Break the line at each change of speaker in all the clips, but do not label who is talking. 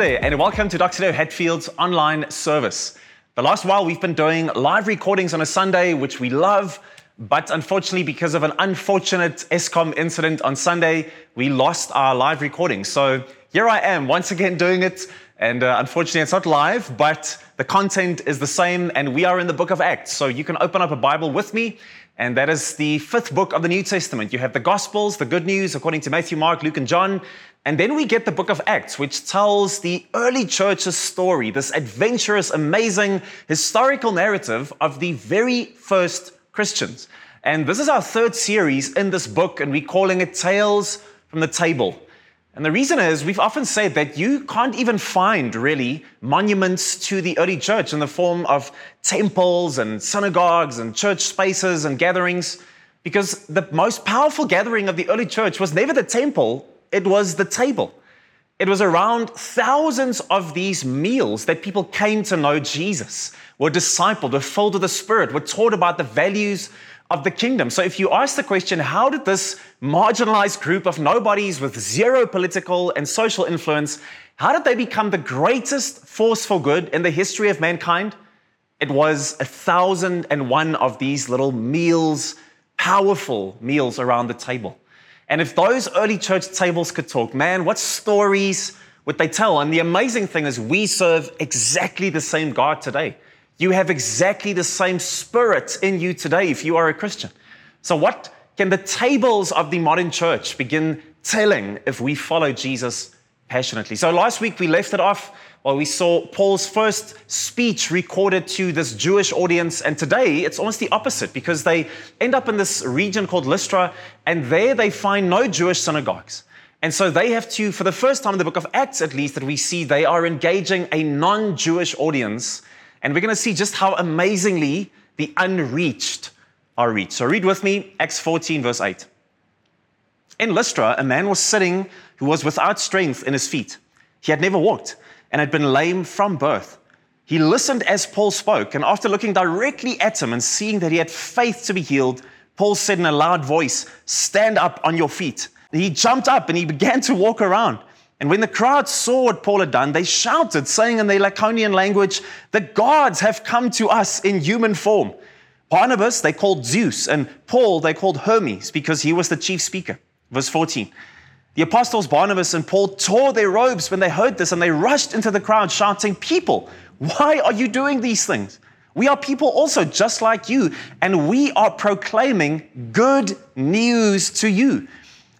There, and welcome to Doxa Deo Hatfield's online service. The last while, we've been doing live recordings on a Sunday, which we love, but unfortunately, because of an unfortunate Eskom incident on Sunday, we lost our live recording. So here I am once again doing it, and uh, unfortunately, it's not live, but the content is the same, and we are in the book of Acts. So you can open up a Bible with me, and that is the fifth book of the New Testament. You have the Gospels, the good news according to Matthew, Mark, Luke, and John. And then we get the book of Acts, which tells the early church's story, this adventurous, amazing historical narrative of the very first Christians. And this is our third series in this book, and we're calling it Tales from the Table. And the reason is we've often said that you can't even find really monuments to the early church in the form of temples and synagogues and church spaces and gatherings, because the most powerful gathering of the early church was never the temple it was the table. It was around thousands of these meals that people came to know Jesus, were discipled, were filled with the Spirit, were taught about the values of the kingdom. So if you ask the question, how did this marginalized group of nobodies with zero political and social influence, how did they become the greatest force for good in the history of mankind? It was a thousand and one of these little meals, powerful meals around the table. And if those early church tables could talk, man, what stories would they tell? And the amazing thing is, we serve exactly the same God today. You have exactly the same spirit in you today if you are a Christian. So, what can the tables of the modern church begin telling if we follow Jesus passionately? So, last week we left it off well, we saw Paul's first speech recorded to this Jewish audience, and today it's almost the opposite because they end up in this region called Lystra, and there they find no Jewish synagogues. And so they have to, for the first time in the book of Acts at least, that we see they are engaging a non Jewish audience. And we're going to see just how amazingly the unreached are reached. So read with me Acts 14, verse 8. In Lystra, a man was sitting who was without strength in his feet. He had never walked and had been lame from birth. He listened as Paul spoke, and after looking directly at him and seeing that he had faith to be healed, Paul said in a loud voice, Stand up on your feet. He jumped up and he began to walk around. And when the crowd saw what Paul had done, they shouted, saying in their Lycaonian language, The gods have come to us in human form. Barnabas they called Zeus, and Paul they called Hermes because he was the chief speaker. Verse 14. The apostles Barnabas and Paul tore their robes when they heard this and they rushed into the crowd shouting, People, why are you doing these things? We are people also just like you, and we are proclaiming good news to you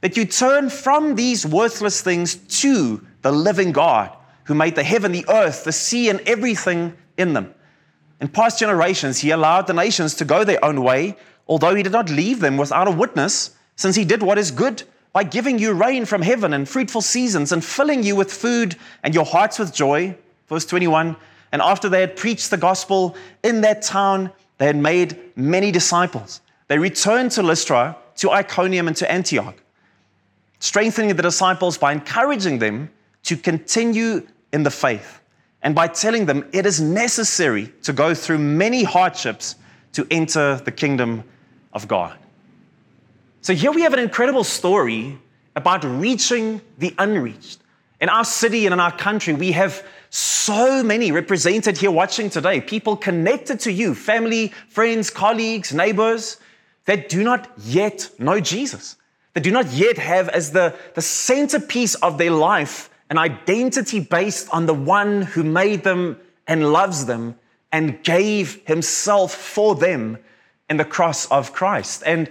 that you turn from these worthless things to the living God who made the heaven, the earth, the sea, and everything in them. In past generations, he allowed the nations to go their own way, although he did not leave them without a witness, since he did what is good by giving you rain from heaven and fruitful seasons and filling you with food and your hearts with joy. Verse 21 And after they had preached the gospel in that town, they had made many disciples. They returned to Lystra, to Iconium, and to Antioch, strengthening the disciples by encouraging them to continue in the faith and by telling them it is necessary to go through many hardships to enter the kingdom of God. So here we have an incredible story about reaching the unreached. In our city and in our country, we have so many represented here watching today, people connected to you, family, friends, colleagues, neighbors, that do not yet know Jesus, that do not yet have as the, the centerpiece of their life an identity based on the one who made them and loves them and gave himself for them in the cross of Christ. And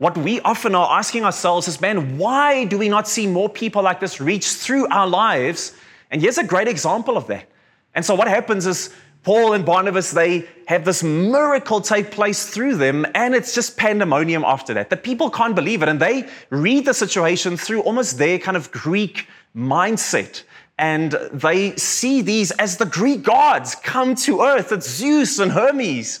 what we often are asking ourselves is, man, why do we not see more people like this reach through our lives? And here's a great example of that. And so what happens is Paul and Barnabas, they have this miracle take place through them, and it's just pandemonium after that. The people can't believe it, and they read the situation through almost their kind of Greek mindset. And they see these as the Greek gods come to earth. It's Zeus and Hermes.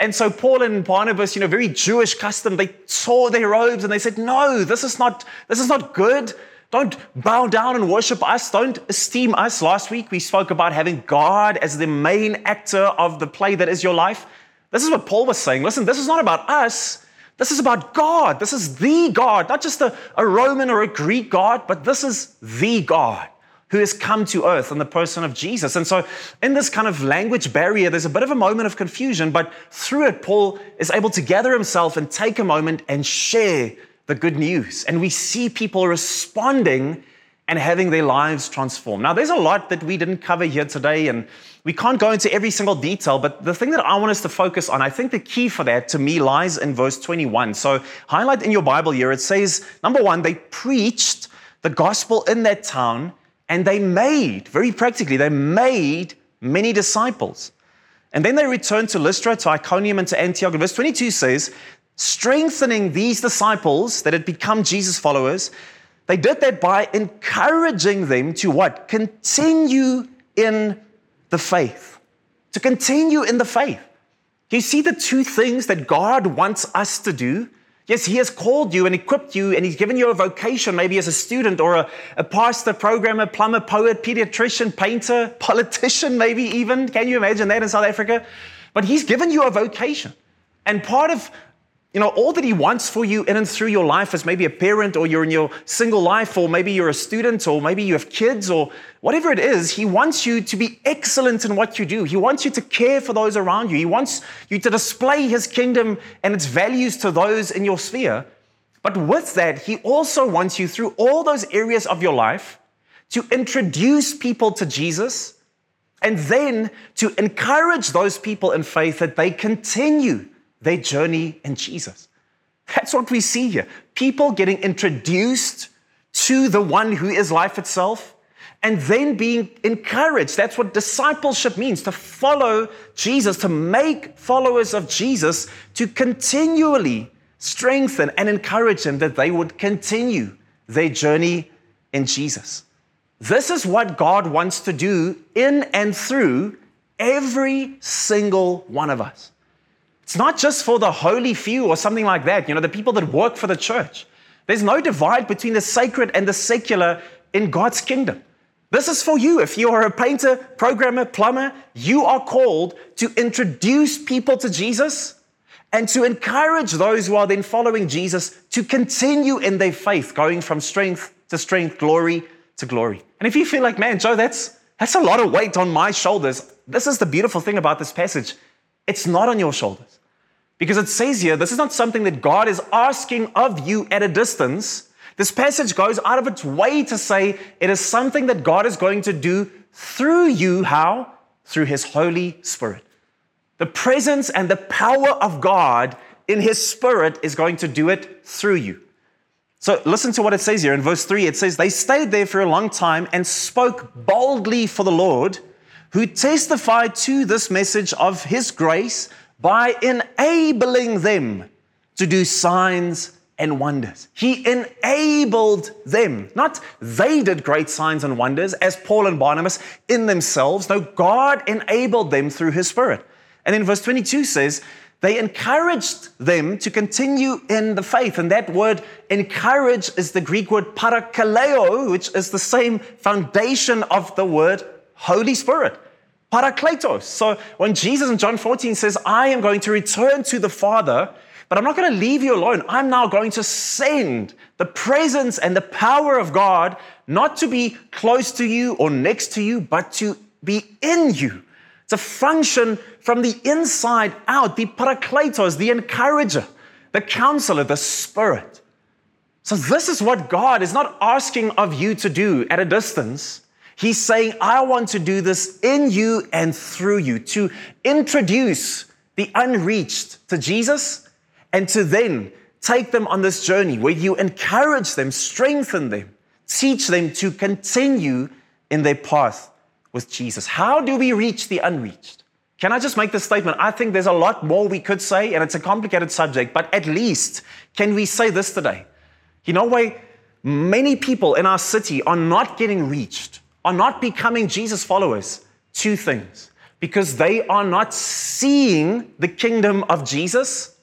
And so Paul and Barnabas, you know, very Jewish custom, they tore their robes and they said, No, this is not, this is not good. Don't bow down and worship us. Don't esteem us. Last week we spoke about having God as the main actor of the play that is your life. This is what Paul was saying. Listen, this is not about us. This is about God. This is the God, not just a, a Roman or a Greek God, but this is the God who has come to earth in the person of Jesus. And so, in this kind of language barrier, there's a bit of a moment of confusion, but through it, Paul is able to gather himself and take a moment and share the good news. And we see people responding and having their lives transformed. Now, there's a lot that we didn't cover here today, and we can't go into every single detail, but the thing that I want us to focus on, I think the key for that to me lies in verse 21. So, highlight in your Bible here, it says, number one, they preached the gospel in that town and they made, very practically, they made many disciples. And then they returned to Lystra, to Iconium, and to Antioch. Verse 22 says, strengthening these disciples that had become Jesus followers, they did that by encouraging them to what? Continue in the faith. To continue in the faith. You see the two things that God wants us to do? Yes, He has called you and equipped you, and He's given you a vocation, maybe as a student or a, a pastor, programmer, plumber, poet, pediatrician, painter, politician, maybe even. Can you imagine that in South Africa? But He's given you a vocation. And part of you know, all that He wants for you in and through your life as maybe a parent, or you're in your single life, or maybe you're a student, or maybe you have kids, or whatever it is, He wants you to be excellent in what you do. He wants you to care for those around you. He wants you to display His kingdom and its values to those in your sphere. But with that, He also wants you through all those areas of your life to introduce people to Jesus and then to encourage those people in faith that they continue their journey in Jesus. That's what we see here. People getting introduced to the one who is life itself and then being encouraged. That's what discipleship means to follow Jesus, to make followers of Jesus, to continually strengthen and encourage them that they would continue their journey in Jesus. This is what God wants to do in and through every single one of us. It's not just for the holy few or something like that, you know, the people that work for the church. There's no divide between the sacred and the secular in God's kingdom. This is for you. If you are a painter, programmer, plumber, you are called to introduce people to Jesus and to encourage those who are then following Jesus to continue in their faith, going from strength to strength, glory to glory. And if you feel like, man, Joe, that's, that's a lot of weight on my shoulders, this is the beautiful thing about this passage. It's not on your shoulders. Because it says here, this is not something that God is asking of you at a distance. This passage goes out of its way to say it is something that God is going to do through you. How? Through His Holy Spirit. The presence and the power of God in His Spirit is going to do it through you. So listen to what it says here in verse 3. It says, They stayed there for a long time and spoke boldly for the Lord, who testified to this message of His grace by enabling them to do signs and wonders. He enabled them. Not they did great signs and wonders as Paul and Barnabas in themselves. No, God enabled them through his spirit. And then verse 22 says, they encouraged them to continue in the faith. And that word encourage is the Greek word parakaleo, which is the same foundation of the word Holy Spirit. Parakletos. So when Jesus in John 14 says, I am going to return to the Father, but I'm not going to leave you alone. I'm now going to send the presence and the power of God not to be close to you or next to you, but to be in you. To function from the inside out, the parakletos, the encourager, the counselor, the spirit. So, this is what God is not asking of you to do at a distance. He's saying, I want to do this in you and through you, to introduce the unreached to Jesus and to then take them on this journey where you encourage them, strengthen them, teach them to continue in their path with Jesus. How do we reach the unreached? Can I just make this statement? I think there's a lot more we could say, and it's a complicated subject, but at least can we say this today? You know, why many people in our city are not getting reached are not becoming Jesus followers, two things. Because they are not seeing the kingdom of Jesus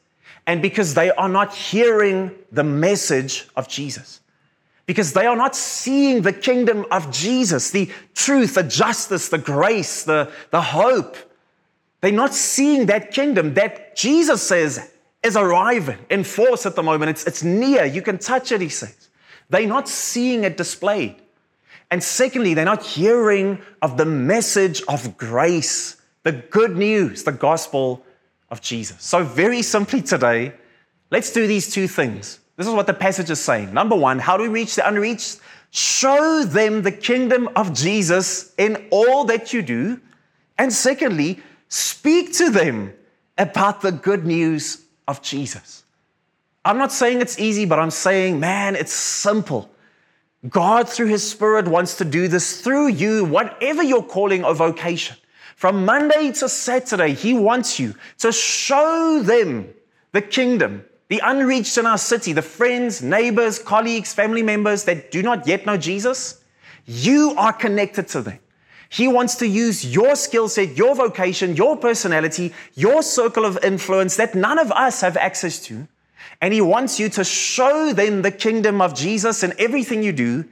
and because they are not hearing the message of Jesus. Because they are not seeing the kingdom of Jesus, the truth, the justice, the grace, the, the hope. They're not seeing that kingdom that Jesus says is arriving in force at the moment. It's, it's near. You can touch it, he says. They're not seeing it displayed. And secondly, they're not hearing of the message of grace, the good news, the gospel of Jesus. So, very simply today, let's do these two things. This is what the passage is saying. Number one, how do we reach the unreached? Show them the kingdom of Jesus in all that you do. And secondly, speak to them about the good news of Jesus. I'm not saying it's easy, but I'm saying, man, it's simple. God, through His Spirit, wants to do this through you, whatever your calling or vocation. From Monday to Saturday, He wants you to show them the kingdom, the unreached in our city, the friends, neighbors, colleagues, family members that do not yet know Jesus. You are connected to them. He wants to use your skill set, your vocation, your personality, your circle of influence that none of us have access to. And He wants you to show them the kingdom of Jesus in everything you do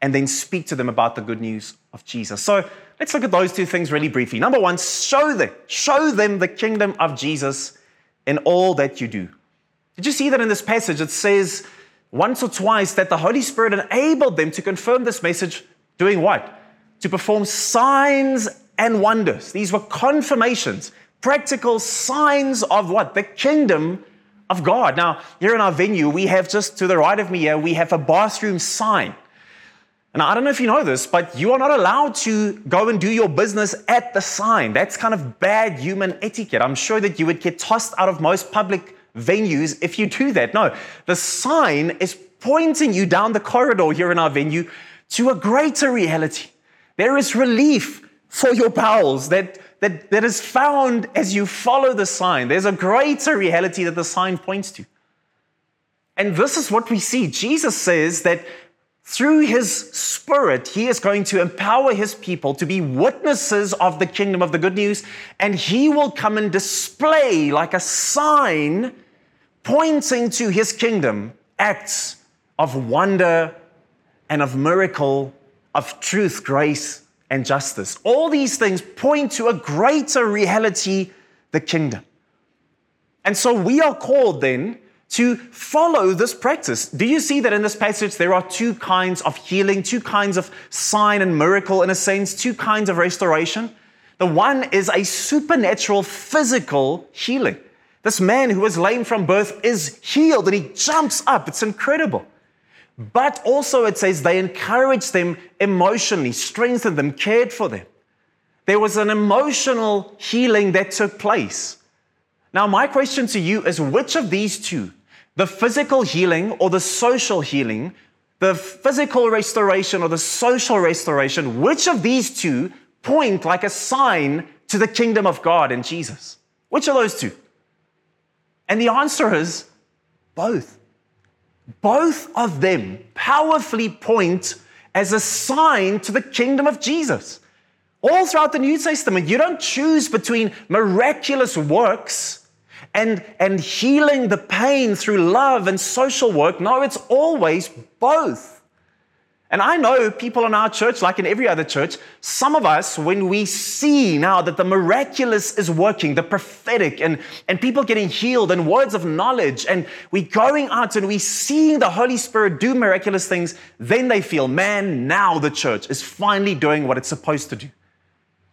and then speak to them about the good news of Jesus. So let's look at those two things really briefly. Number one, show them, show them the kingdom of Jesus in all that you do. Did you see that in this passage? It says once or twice that the Holy Spirit enabled them to confirm this message, doing what? To perform signs and wonders. These were confirmations, practical signs of what? The kingdom of God. Now, here in our venue, we have just to the right of me here, we have a bathroom sign. And I don't know if you know this, but you are not allowed to go and do your business at the sign. That's kind of bad human etiquette. I'm sure that you would get tossed out of most public venues if you do that. No, the sign is pointing you down the corridor here in our venue to a greater reality. There is relief for your bowels that that, that is found as you follow the sign. There's a greater reality that the sign points to. And this is what we see. Jesus says that through his spirit, he is going to empower his people to be witnesses of the kingdom of the good news, and he will come and display like a sign pointing to his kingdom acts of wonder and of miracle, of truth, grace, and justice. All these things point to a greater reality, the kingdom. And so we are called then to follow this practice. Do you see that in this passage there are two kinds of healing, two kinds of sign and miracle, in a sense, two kinds of restoration? The one is a supernatural physical healing. This man who was lame from birth is healed and he jumps up. It's incredible. But also, it says they encouraged them emotionally, strengthened them, cared for them. There was an emotional healing that took place. Now, my question to you is which of these two, the physical healing or the social healing, the physical restoration or the social restoration, which of these two point like a sign to the kingdom of God in Jesus? Which of those two? And the answer is both. Both of them powerfully point as a sign to the kingdom of Jesus. All throughout the New Testament, you don't choose between miraculous works and, and healing the pain through love and social work. No, it's always both. And I know people in our church, like in every other church, some of us, when we see now that the miraculous is working, the prophetic, and, and people getting healed, and words of knowledge, and we going out and we seeing the Holy Spirit do miraculous things, then they feel, man, now the church is finally doing what it's supposed to do.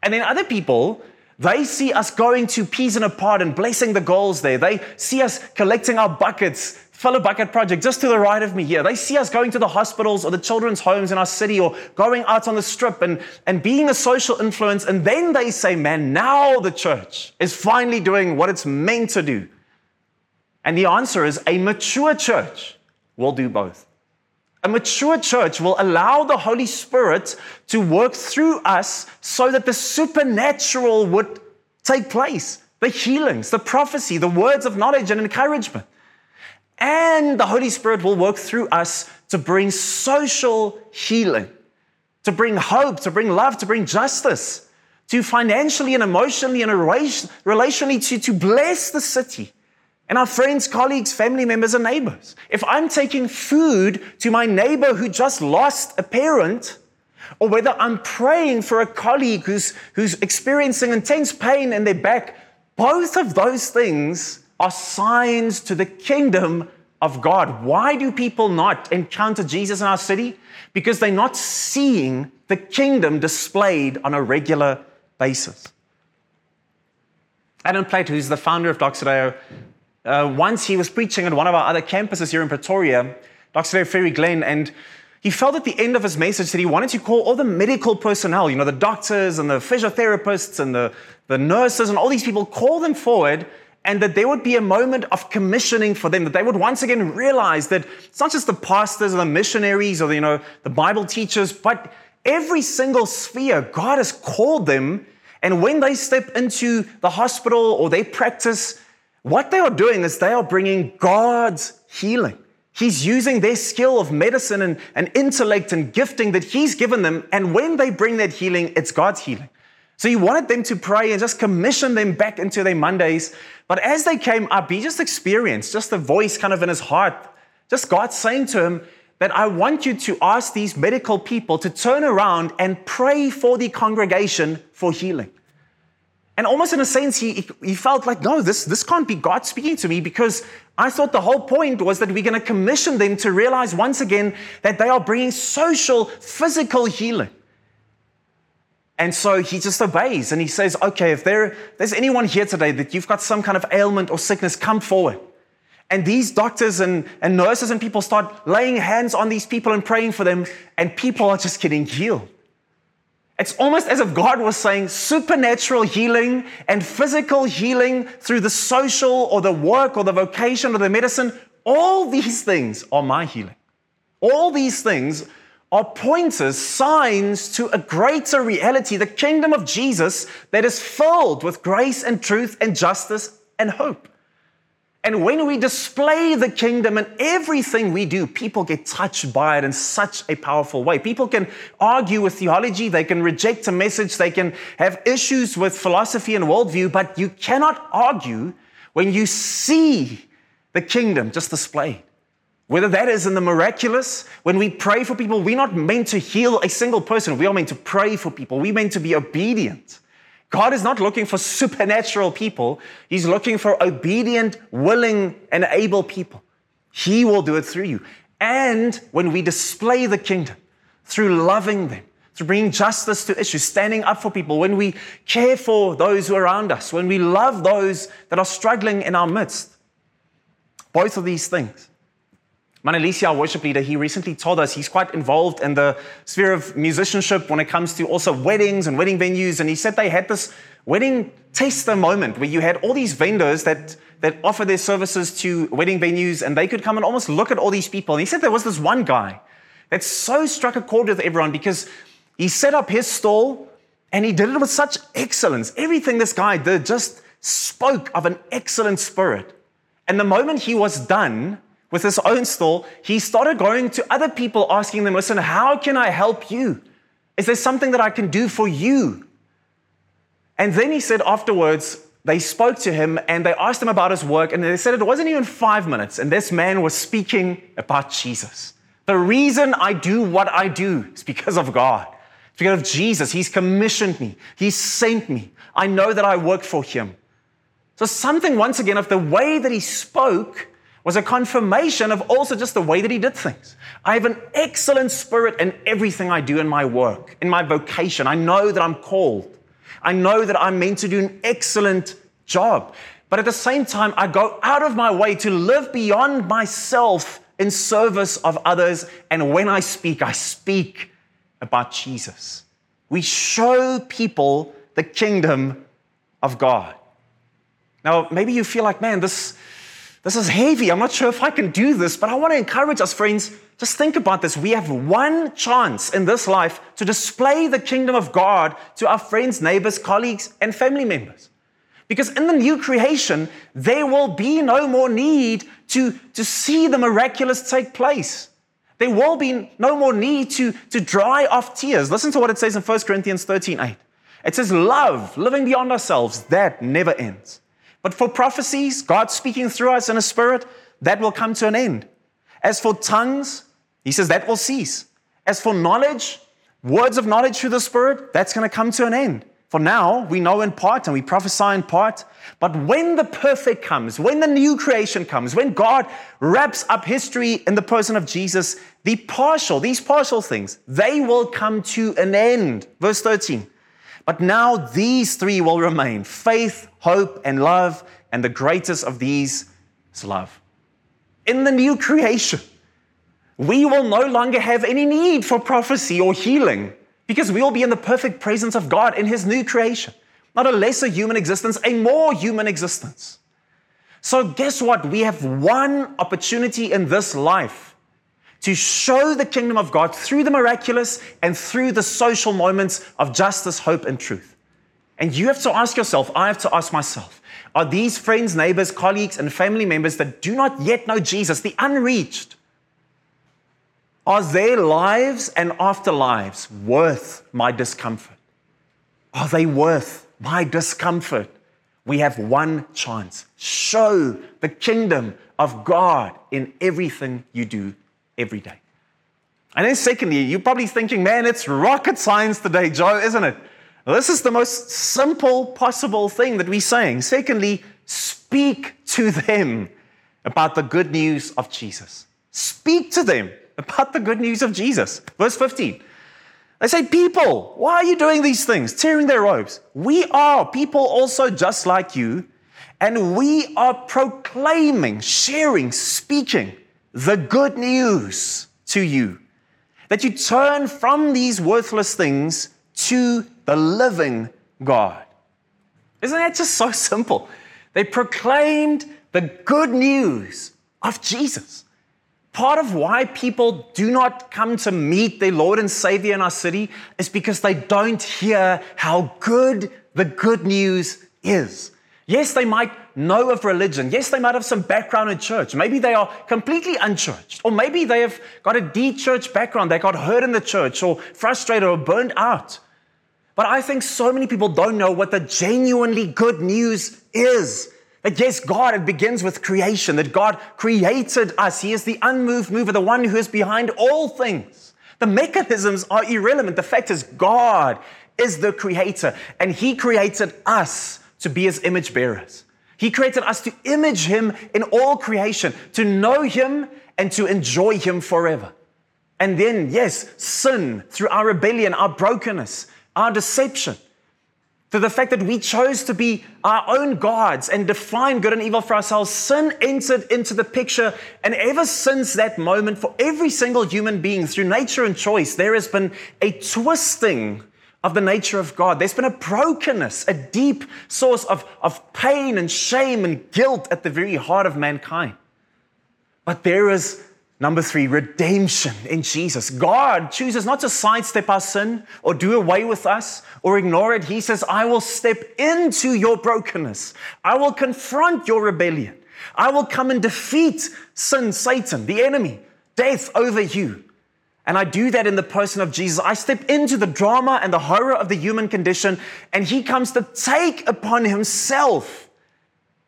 And then other people, they see us going to Peas in a Pod and blessing the goals there. They see us collecting our buckets fellow bucket project just to the right of me here. They see us going to the hospitals or the children's homes in our city or going out on the strip and, and being a social influence. And then they say, man, now the church is finally doing what it's meant to do. And the answer is a mature church will do both. A mature church will allow the Holy Spirit to work through us so that the supernatural would take place the healings, the prophecy, the words of knowledge and encouragement. And the Holy Spirit will work through us to bring social healing, to bring hope, to bring love, to bring justice, to financially and emotionally and relationally to, to bless the city and our friends, colleagues, family members, and neighbors. If I'm taking food to my neighbor who just lost a parent, or whether I'm praying for a colleague who's, who's experiencing intense pain in their back, both of those things are signs to the kingdom of God. Why do people not encounter Jesus in our city? Because they're not seeing the kingdom displayed on a regular basis. Alan Platt, who's the founder of Doxa Deo, uh, once he was preaching at one of our other campuses here in Pretoria, Doxodeo Faerie Glen, and he felt at the end of his message that he wanted to call all the medical personnel, you know, the doctors and the physiotherapists and the, the nurses and all these people, call them forward and that there would be a moment of commissioning for them, that they would once again realize that it's not just the pastors or the missionaries or the, you know, the Bible teachers, but every single sphere, God has called them. And when they step into the hospital or they practice, what they are doing is they are bringing God's healing. He's using their skill of medicine and, and intellect and gifting that He's given them. And when they bring that healing, it's God's healing. So he wanted them to pray and just commission them back into their Mondays. But as they came up, he just experienced just the voice kind of in his heart, just God saying to him that I want you to ask these medical people to turn around and pray for the congregation for healing. And almost in a sense, he, he felt like, no, this, this can't be God speaking to me because I thought the whole point was that we're going to commission them to realize once again that they are bringing social, physical healing. And so he just obeys and he says, okay, if there, there's anyone here today that you've got some kind of ailment or sickness, come forward. And these doctors and, and nurses and people start laying hands on these people and praying for them, and people are just getting healed. It's almost as if God was saying supernatural healing and physical healing through the social or the work or the vocation or the medicine. All these things are my healing. All these things are pointers, signs to a greater reality, the kingdom of Jesus that is filled with grace and truth and justice and hope. And when we display the kingdom in everything we do, people get touched by it in such a powerful way. People can argue with theology, they can reject a message, they can have issues with philosophy and worldview, but you cannot argue when you see the kingdom just displayed. Whether that is in the miraculous, when we pray for people, we're not meant to heal a single person. We are meant to pray for people. We're meant to be obedient. God is not looking for supernatural people. He's looking for obedient, willing, and able people. He will do it through you. And when we display the kingdom through loving them, through bringing justice to issues, standing up for people, when we care for those who are around us, when we love those that are struggling in our midst, both of these things Manalisi, our worship leader, he recently told us he's quite involved in the sphere of musicianship when it comes to also weddings and wedding venues. And he said they had this wedding taster moment where you had all these vendors that, that offer their services to wedding venues and they could come and almost look at all these people. And he said there was this one guy that so struck a chord with everyone because he set up his stall and he did it with such excellence. Everything this guy did just spoke of an excellent spirit. And the moment he was done, with his own stall, he started going to other people asking them, Listen, how can I help you? Is there something that I can do for you? And then he said afterwards, they spoke to him and they asked him about his work, and they said it wasn't even five minutes, and this man was speaking about Jesus. The reason I do what I do is because of God. It's because of Jesus. He's commissioned me, He's sent me. I know that I work for Him. So, something once again of the way that he spoke was a confirmation of also just the way that he did things. I have an excellent spirit in everything I do in my work, in my vocation. I know that I'm called. I know that I'm meant to do an excellent job. But at the same time, I go out of my way to live beyond myself in service of others. And when I speak, I speak about Jesus. We show people the kingdom of God. Now, maybe you feel like, man, this this is heavy. I'm not sure if I can do this, but I want to encourage us, friends. Just think about this. We have one chance in this life to display the kingdom of God to our friends, neighbors, colleagues, and family members. Because in the new creation, there will be no more need to, to see the miraculous take place. There will be no more need to, to dry off tears. Listen to what it says in 1 Corinthians 13 8. It says, Love, living beyond ourselves, that never ends. But for prophecies, God speaking through us in a spirit, that will come to an end. As for tongues, he says that will cease. As for knowledge, words of knowledge through the spirit, that's going to come to an end. For now, we know in part and we prophesy in part. But when the perfect comes, when the new creation comes, when God wraps up history in the person of Jesus, the partial, these partial things, they will come to an end. Verse 13. But now these three will remain faith, hope, and love. And the greatest of these is love. In the new creation, we will no longer have any need for prophecy or healing because we will be in the perfect presence of God in His new creation. Not a lesser human existence, a more human existence. So, guess what? We have one opportunity in this life to show the kingdom of God through the miraculous and through the social moments of justice, hope, and truth. And you have to ask yourself, I have to ask myself, are these friends, neighbors, colleagues, and family members that do not yet know Jesus, the unreached, are their lives and afterlives worth my discomfort? Are they worth my discomfort? We have one chance. Show the kingdom of God in everything you do every day. And then, secondly, you're probably thinking, man, it's rocket science today, Joe, isn't it? This is the most simple possible thing that we're saying. Secondly, speak to them about the good news of Jesus. Speak to them about the good news of Jesus. Verse 15. They say, People, why are you doing these things, tearing their robes? We are people also just like you, and we are proclaiming, sharing, speaking the good news to you. That you turn from these worthless things to the living God. Isn't that just so simple? They proclaimed the good news of Jesus. Part of why people do not come to meet their Lord and Savior in our city is because they don't hear how good the good news is. Yes, they might know of religion. Yes, they might have some background in church. Maybe they are completely unchurched. Or maybe they have got a de church background. They got hurt in the church or frustrated or burned out. But I think so many people don't know what the genuinely good news is. That yes, God, it begins with creation, that God created us. He is the unmoved mover, the one who is behind all things. The mechanisms are irrelevant. The fact is, God is the creator, and He created us to be His image bearers. He created us to image Him in all creation, to know Him and to enjoy Him forever. And then, yes, sin through our rebellion, our brokenness, our deception to the fact that we chose to be our own gods and define good and evil for ourselves, sin entered into the picture. And ever since that moment, for every single human being, through nature and choice, there has been a twisting of the nature of God. There's been a brokenness, a deep source of, of pain and shame and guilt at the very heart of mankind. But there is Number three, redemption in Jesus. God chooses not to sidestep our sin or do away with us or ignore it. He says, I will step into your brokenness. I will confront your rebellion. I will come and defeat sin, Satan, the enemy, death over you. And I do that in the person of Jesus. I step into the drama and the horror of the human condition, and he comes to take upon himself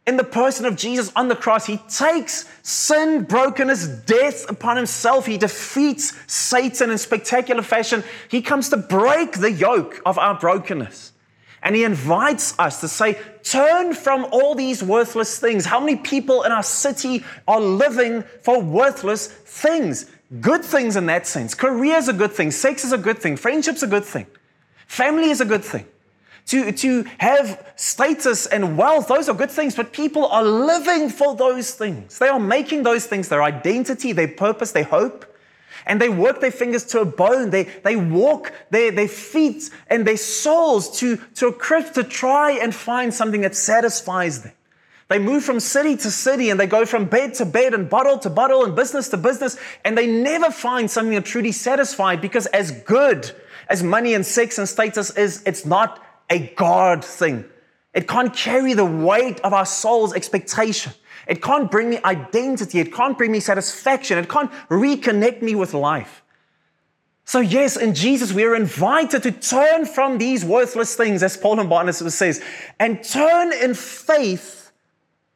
in the person of Jesus on the cross, he takes sin, brokenness, death upon himself. He defeats Satan in spectacular fashion. He comes to break the yoke of our brokenness. And he invites us to say, turn from all these worthless things. How many people in our city are living for worthless things? Good things in that sense. Career is a good thing. Sex is a good thing. Friendship's a good thing. Family is a good thing to, to have status and wealth, those are good things, but people are living for those things. They are making those things their identity, their purpose, their hope. And they work their fingers to a bone. They, they walk their, their feet and their souls to, to a crypt to try and find something that satisfies them. They move from city to city and they go from bed to bed and bottle to bottle and business to business, and they never find something that truly satisfies because, as good as money and sex and status is, it's not a God thing. It can't carry the weight of our soul's expectation. It can't bring me identity. It can't bring me satisfaction. It can't reconnect me with life. So, yes, in Jesus, we are invited to turn from these worthless things, as Paul and Barnabas says, and turn in faith,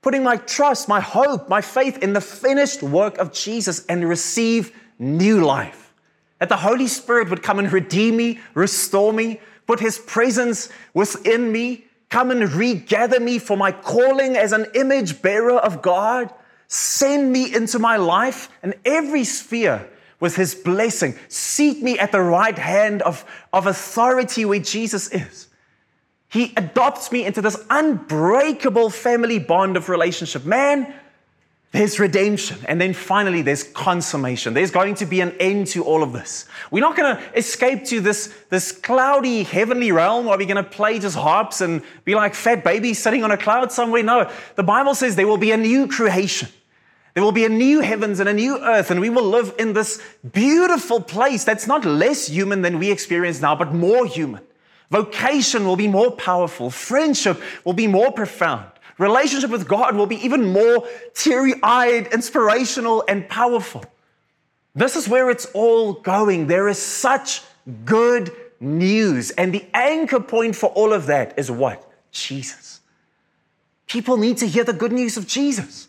putting my trust, my hope, my faith in the finished work of Jesus and receive new life. That the Holy Spirit would come and redeem me, restore me, put his presence within me. Come and regather me for my calling as an image bearer of God. Send me into my life and every sphere with his blessing. Seat me at the right hand of, of authority where Jesus is. He adopts me into this unbreakable family bond of relationship. Man, there's redemption. And then finally, there's consummation. There's going to be an end to all of this. We're not going to escape to this, this cloudy heavenly realm where we're going to play just harps and be like fat babies sitting on a cloud somewhere. No, the Bible says there will be a new creation. There will be a new heavens and a new earth, and we will live in this beautiful place that's not less human than we experience now, but more human. Vocation will be more powerful. Friendship will be more profound. Relationship with God will be even more teary eyed, inspirational, and powerful. This is where it's all going. There is such good news. And the anchor point for all of that is what? Jesus. People need to hear the good news of Jesus.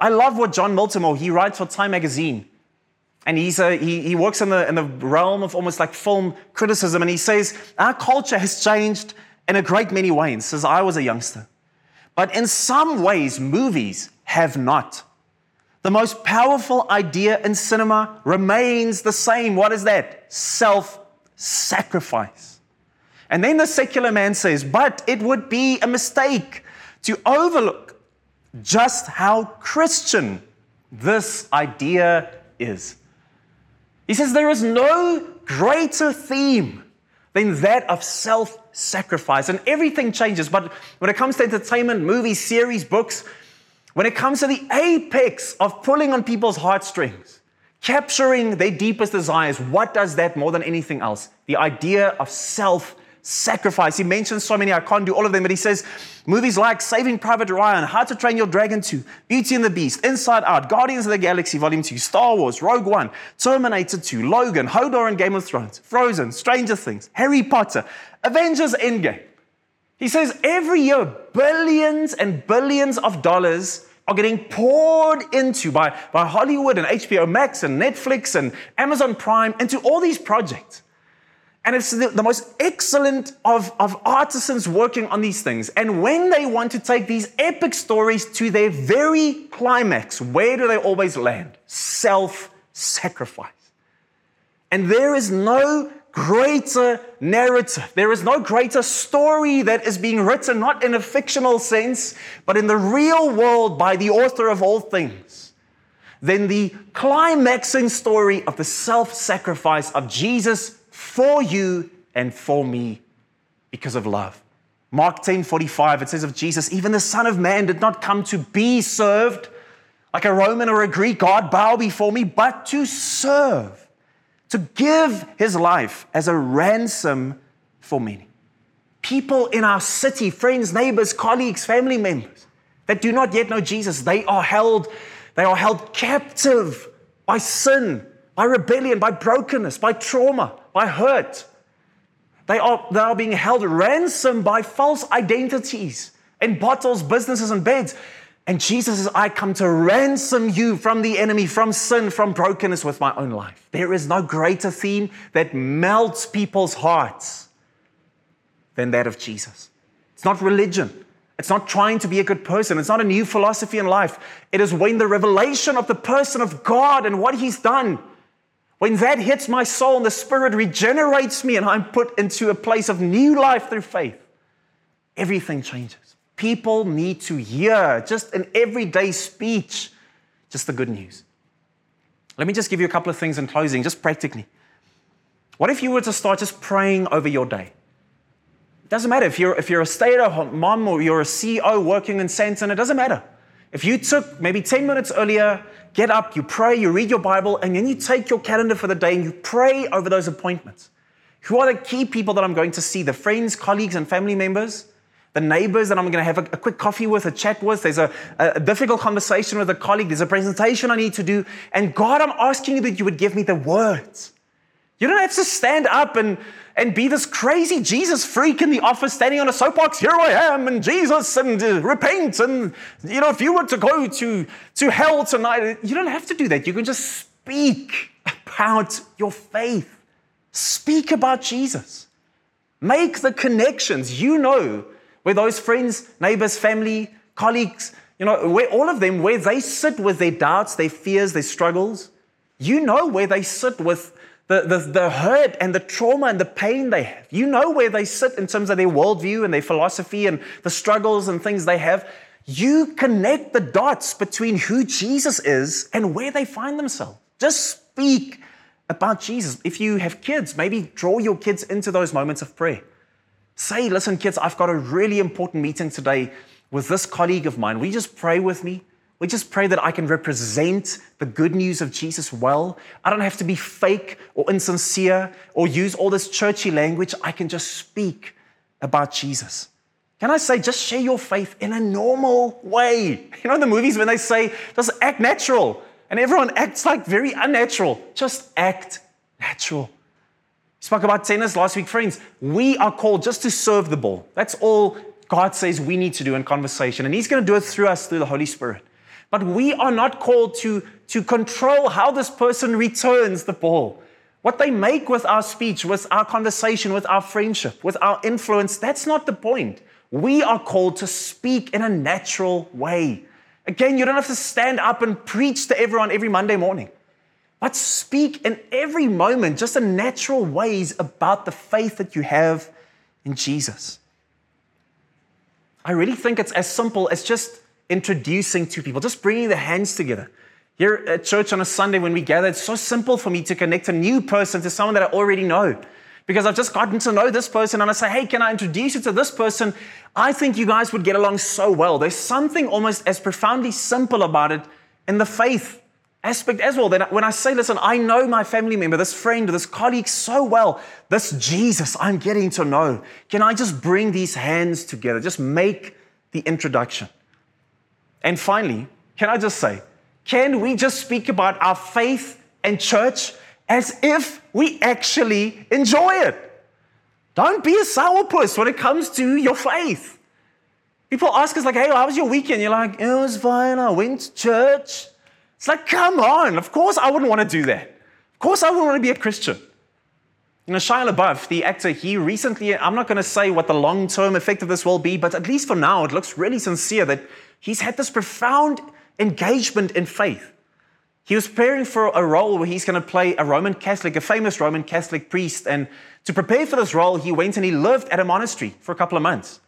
I love what John Miltimore, he writes for Time Magazine. And he's a, he, he works in the, in the realm of almost like film criticism. And he says, Our culture has changed in a great many ways since I was a youngster. But in some ways, movies have not. The most powerful idea in cinema remains the same. What is that? Self sacrifice. And then the secular man says, But it would be a mistake to overlook just how Christian this idea is. He says there is no greater theme than that of self sacrifice, and everything changes. But when it comes to entertainment, movies, series, books, when it comes to the apex of pulling on people's heartstrings, capturing their deepest desires, what does that more than anything else? The idea of self sacrifice. He mentions so many, I can't do all of them, but he says movies like Saving Private Ryan, How to Train Your Dragon 2, Beauty and the Beast, Inside Out, Guardians of the Galaxy Volume 2, Star Wars, Rogue One, Terminator 2, Logan, Hodor and Game of Thrones, Frozen, Stranger Things, Harry Potter, Avengers Endgame. He says every year, billions and billions of dollars are getting poured into by, by Hollywood and HBO Max and Netflix and Amazon Prime into all these projects. And it's the, the, most excellent of, of artisans working on these things. And when they want to take these epic stories to their very climax, where do they always land? Self sacrifice. And there is no greater narrative. There is no greater story that is being written, not in a fictional sense, but in the real world by the author of all things, than the climaxing story of the self sacrifice of Jesus for you and for me because of love. Mark 10 45, it says of Jesus, even the Son of Man did not come to be served like a Roman or a Greek God, bow before me, but to serve, to give his life as a ransom for many. People in our city, friends, neighbors, colleagues, family members that do not yet know Jesus, they are held, they are held captive by sin, by rebellion, by brokenness, by trauma by hurt. They are, are being held ransom by false identities in bottles, businesses, and beds. And Jesus says, I come to ransom you from the enemy, from sin, from brokenness with my own life. There is no greater theme that melts people's hearts than that of Jesus. It's not religion. It's not trying to be a good person. It's not a new philosophy in life. It is when the revelation of the person of God and what he's done when that hits my soul and the Spirit regenerates me and I'm put into a place of new life through faith, everything changes. People need to hear, just an everyday speech, just the good news. Let me just give you a couple of things in closing, just practically. What if you were to start just praying over your day? It doesn't matter if you're, if you're a stay at home mom or you're a CEO working in Sandton, it doesn't matter. If you took maybe 10 minutes earlier, get up, you pray, you read your Bible, and then you take your calendar for the day and you pray over those appointments. Who are the key people that I'm going to see? The friends, colleagues, and family members? The neighbors that I'm going to have a, a quick coffee with, a chat with. There's a, a difficult conversation with a colleague. There's a presentation I need to do. And God, I'm asking you that you would give me the words. You don't have to stand up and and be this crazy Jesus freak in the office standing on a soapbox. Here I am, and Jesus, and uh, repent. And, you know, if you were to go to, to hell tonight, you don't have to do that. You can just speak about your faith, speak about Jesus. Make the connections. You know where those friends, neighbors, family, colleagues, you know, where all of them, where they sit with their doubts, their fears, their struggles, you know where they sit with the, the, the hurt and the trauma and the pain they have. You know where they sit in terms of their worldview and their philosophy and the struggles and things they have. You connect the dots between who Jesus is and where they find themselves. Just speak about Jesus. If you have kids, maybe draw your kids into those moments of prayer. Say, listen, kids, I've got a really important meeting today with this colleague of mine. Will you just pray with me? We just pray that I can represent the good news of Jesus well. I don't have to be fake or insincere or use all this churchy language. I can just speak about Jesus. Can I say, just share your faith in a normal way? You know, in the movies when they say, just act natural, and everyone acts like very unnatural. Just act natural. We spoke about tennis last week, friends. We are called just to serve the ball. That's all God says we need to do in conversation, and He's going to do it through us through the Holy Spirit. But we are not called to, to control how this person returns the ball. What they make with our speech, with our conversation, with our friendship, with our influence, that's not the point. We are called to speak in a natural way. Again, you don't have to stand up and preach to everyone every Monday morning, but speak in every moment, just in natural ways about the faith that you have in Jesus. I really think it's as simple as just introducing to people, just bringing the hands together. Here at church on a Sunday when we gather, it's so simple for me to connect a new person to someone that I already know. Because I've just gotten to know this person and I say, hey, can I introduce you to this person? I think you guys would get along so well. There's something almost as profoundly simple about it in the faith aspect as well. That when I say, listen, I know my family member, this friend, this colleague so well, this Jesus I'm getting to know. Can I just bring these hands together? Just make the introduction. And finally, can I just say, can we just speak about our faith and church as if we actually enjoy it? Don't be a sourpuss when it comes to your faith. People ask us, like, hey, how was your weekend? You're like, it was fine. I went to church. It's like, come on. Of course, I wouldn't want to do that. Of course, I wouldn't want to be a Christian. You know, Shia LaBeouf, the actor, he recently, I'm not going to say what the long term effect of this will be, but at least for now, it looks really sincere that he's had this profound engagement in faith. He was preparing for a role where he's going to play a Roman Catholic, a famous Roman Catholic priest. And to prepare for this role, he went and he lived at a monastery for a couple of months.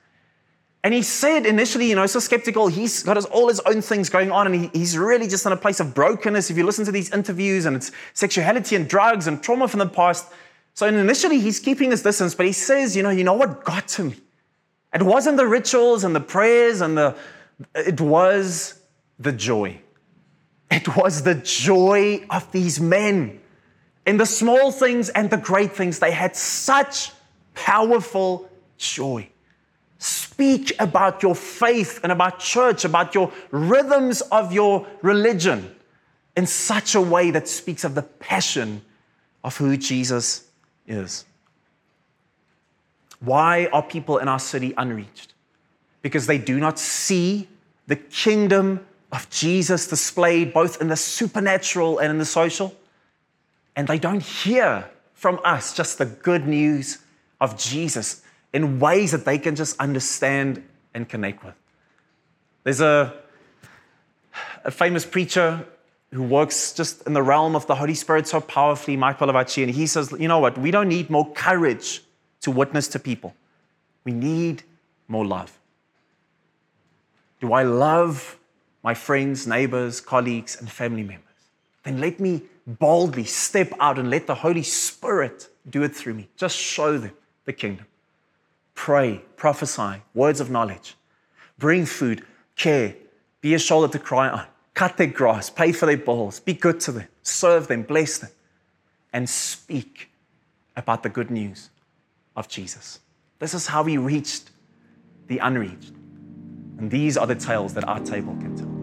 And he said initially, you know, so skeptical, he's got his, all his own things going on, and he, he's really just in a place of brokenness. If you listen to these interviews, and it's sexuality and drugs and trauma from the past. So initially, he's keeping his distance, but he says, you know, you know what got to me? It wasn't the rituals and the prayers and the, it was the joy. It was the joy of these men. In the small things and the great things, they had such powerful joy. Speak about your faith and about church, about your rhythms of your religion in such a way that speaks of the passion of who Jesus is. Why are people in our city unreached? Because they do not see the kingdom of Jesus displayed both in the supernatural and in the social. And they don't hear from us just the good news of Jesus in ways that they can just understand and connect with. There's a, a famous preacher who works just in the realm of the Holy Spirit so powerfully, Mike Pilavachi, and he says, you know what, we don't need more courage to witness to people. We need more love. Do I love my friends, neighbors, colleagues, and family members? Then let me boldly step out and let the Holy Spirit do it through me. Just show them the kingdom. Pray, prophesy, words of knowledge. Bring food, care, be a shoulder to cry on. Cut their grass, pay for their bills, be good to them, serve them, bless them, and speak about the good news of Jesus. This is how we reached the unreached. And these are the tales that our table can tell.